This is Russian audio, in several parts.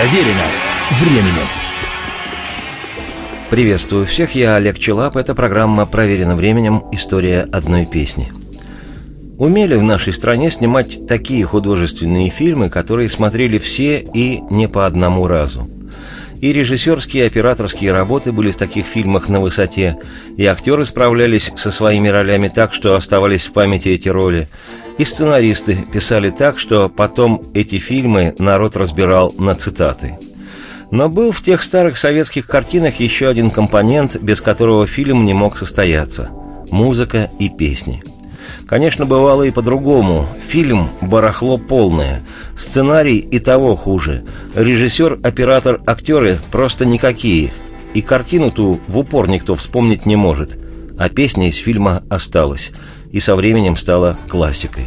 Проверено временем. Приветствую всех, я Олег Челап. Это программа «Проверено временем. История одной песни». Умели в нашей стране снимать такие художественные фильмы, которые смотрели все и не по одному разу. И режиссерские и операторские работы были в таких фильмах на высоте, и актеры справлялись со своими ролями так, что оставались в памяти эти роли, и сценаристы писали так, что потом эти фильмы народ разбирал на цитаты. Но был в тех старых советских картинах еще один компонент, без которого фильм не мог состояться – музыка и песни – Конечно, бывало и по-другому. Фильм «Барахло полное». Сценарий и того хуже. Режиссер, оператор, актеры просто никакие. И картину ту в упор никто вспомнить не может. А песня из фильма осталась. И со временем стала классикой.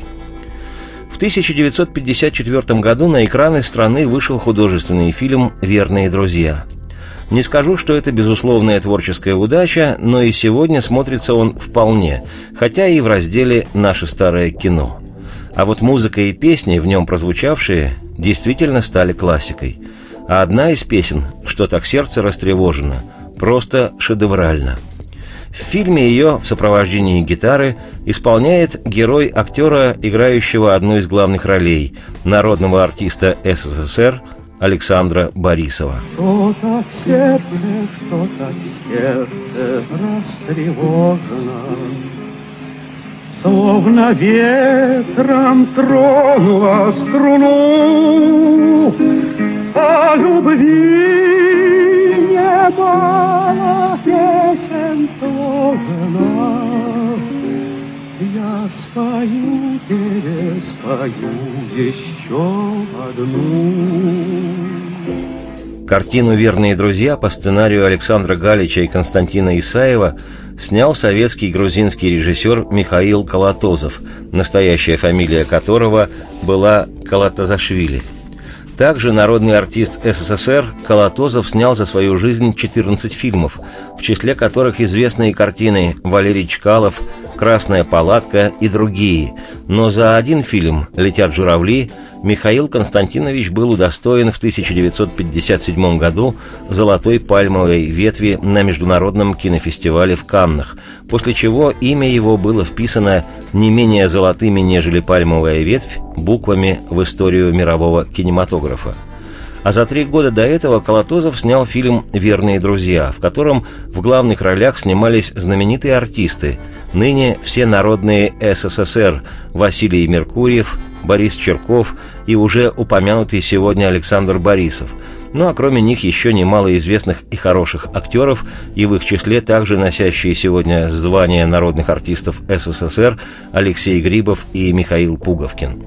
В 1954 году на экраны страны вышел художественный фильм «Верные друзья». Не скажу, что это безусловная творческая удача, но и сегодня смотрится он вполне, хотя и в разделе «Наше старое кино». А вот музыка и песни, в нем прозвучавшие, действительно стали классикой. А одна из песен «Что так сердце растревожено» просто шедеврально. В фильме ее в сопровождении гитары исполняет герой актера, играющего одну из главных ролей, народного артиста СССР – Александра Борисова. Что так сердце, что так сердце растревожено, Словно ветром тронула струну, О любви немало песен сложено. Я спою, переспою еще одну. Картину «Верные друзья» по сценарию Александра Галича и Константина Исаева снял советский грузинский режиссер Михаил Калатозов, настоящая фамилия которого была Калатазашвили. Также народный артист СССР Калатозов снял за свою жизнь 14 фильмов, в числе которых известные картины «Валерий Чкалов», «Красная палатка» и другие. Но за один фильм «Летят журавли» Михаил Константинович был удостоен в 1957 году золотой пальмовой ветви на Международном кинофестивале в Каннах, после чего имя его было вписано не менее золотыми, нежели пальмовая ветвь, буквами в историю мирового кинематографа. А за три года до этого Колотозов снял фильм «Верные друзья», в котором в главных ролях снимались знаменитые артисты, ныне все народные СССР Василий Меркурьев, Борис Черков и уже упомянутый сегодня Александр Борисов. Ну а кроме них еще немало известных и хороших актеров, и в их числе также носящие сегодня звание народных артистов СССР Алексей Грибов и Михаил Пуговкин.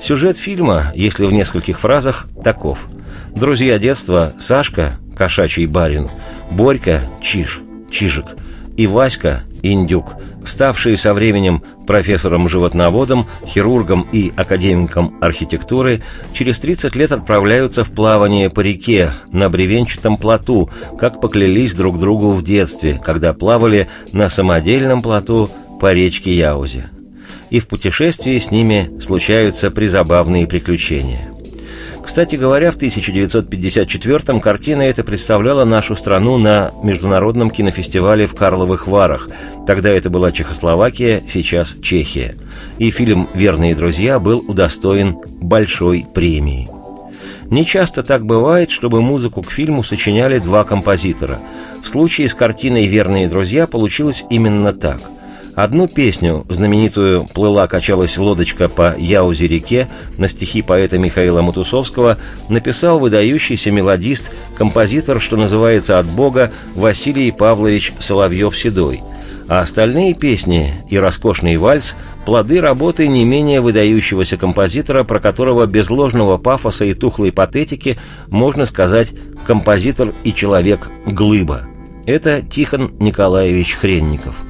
Сюжет фильма, если в нескольких фразах, таков. Друзья детства Сашка, кошачий барин, Борька, Чиж, Чижик, и Васька, Индюк – ставшие со временем профессором-животноводом, хирургом и академиком архитектуры, через 30 лет отправляются в плавание по реке на бревенчатом плоту, как поклялись друг другу в детстве, когда плавали на самодельном плоту по речке Яузе. И в путешествии с ними случаются призабавные приключения – кстати говоря, в 1954-м картина эта представляла нашу страну на Международном кинофестивале в Карловых Варах. Тогда это была Чехословакия, сейчас Чехия. И фильм «Верные друзья» был удостоен большой премии. Не часто так бывает, чтобы музыку к фильму сочиняли два композитора. В случае с картиной «Верные друзья» получилось именно так – Одну песню, знаменитую «Плыла-качалась лодочка по Яузе-реке» на стихи поэта Михаила Матусовского написал выдающийся мелодист, композитор, что называется от Бога, Василий Павлович Соловьев-Седой. А остальные песни и роскошный вальс – плоды работы не менее выдающегося композитора, про которого без ложного пафоса и тухлой патетики можно сказать «композитор и человек глыба». Это Тихон Николаевич Хренников –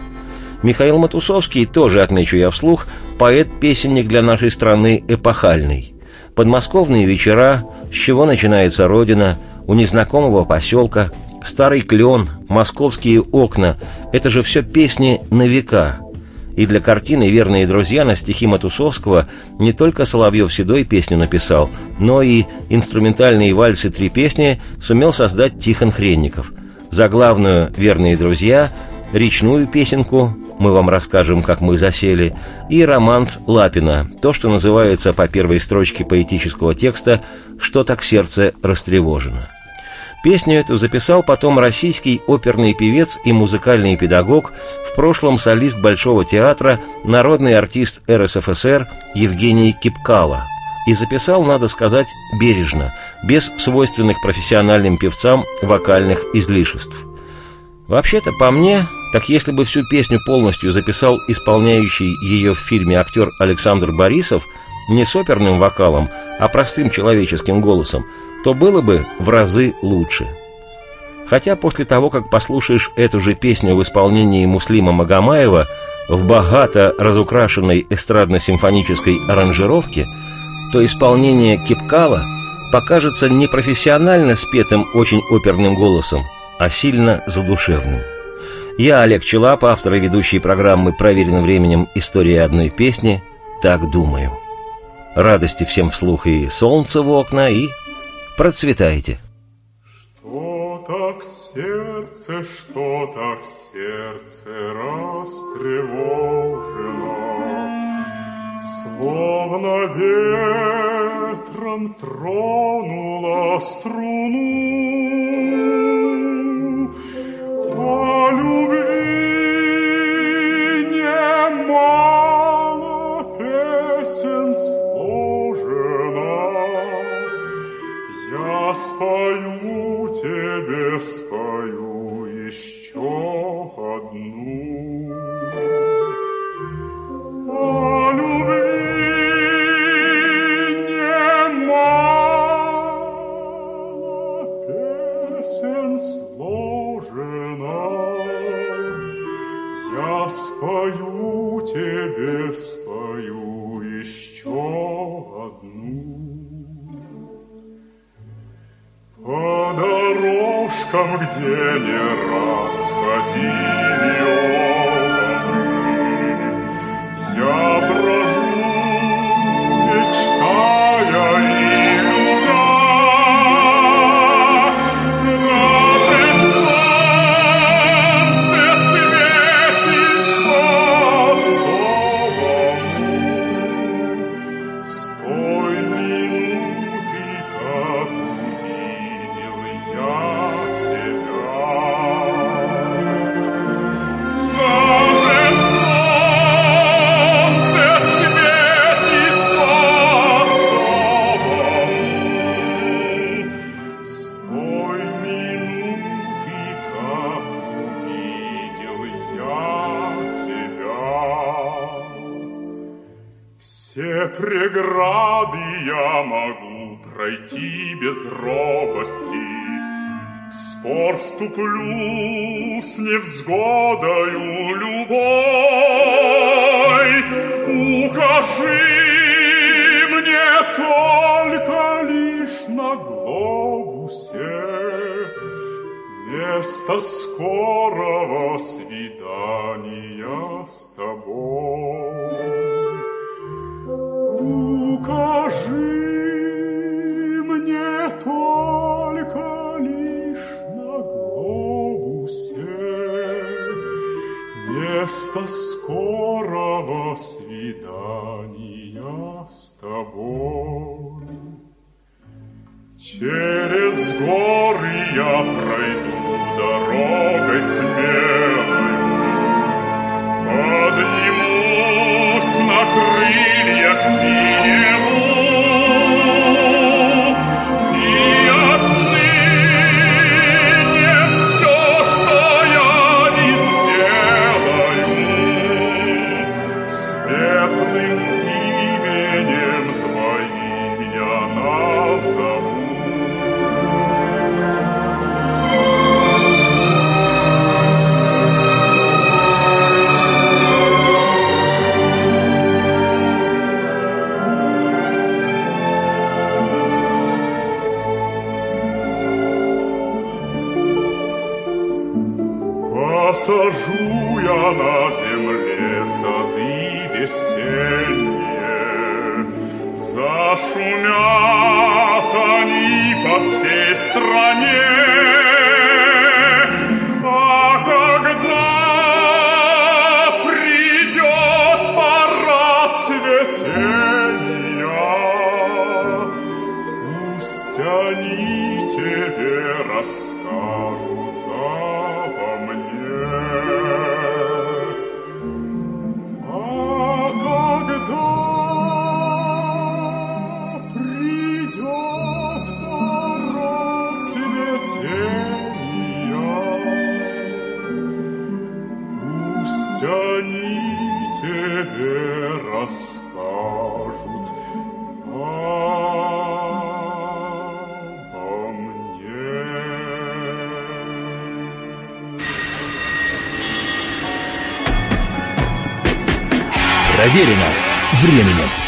Михаил Матусовский, тоже отмечу я вслух, поэт-песенник для нашей страны эпохальный. Подмосковные вечера, с чего начинается Родина, у незнакомого поселка, старый клен, московские окна – это же все песни на века. И для картины «Верные друзья» на стихи Матусовского не только Соловьев-Седой песню написал, но и инструментальные вальсы «Три песни» сумел создать Тихон Хренников. За главную «Верные друзья», речную песенку «Мы вам расскажем, как мы засели» и романс Лапина, то, что называется по первой строчке поэтического текста «Что так сердце растревожено». Песню эту записал потом российский оперный певец и музыкальный педагог, в прошлом солист Большого театра, народный артист РСФСР Евгений Кипкала. И записал, надо сказать, бережно, без свойственных профессиональным певцам вокальных излишеств. Вообще-то, по мне, так если бы всю песню полностью записал исполняющий ее в фильме актер Александр Борисов, не с оперным вокалом, а простым человеческим голосом – то было бы в разы лучше. Хотя после того, как послушаешь эту же песню в исполнении Муслима Магомаева в богато разукрашенной эстрадно-симфонической аранжировке, то исполнение Кипкала покажется не профессионально спетым очень оперным голосом, а сильно задушевным. Я, Олег Челап, автор и ведущий программы «Проверено временем. История одной песни», так думаю. Радости всем вслух и солнца в окна, и Процветайте! Что так сердце, что так сердце растревожено, Словно ветром тронула струну, тебе, дорожкам, где не раз ходили я могу пройти без робости. В спор вступлю с невзгодою любой. Укажи мне только лишь на глобусе место скорого свидания с тобой. Укажи мне только лишь на глобусе место скорого свидания с тобой. Через горы я пройду дорогой смелой, поднимусь на крылья крыльях синеву. Зашумят они по всей стране. А когда придет пора цветения, Пусть они тебе расскажут они тебе расскажут обо мне. Проверено временем.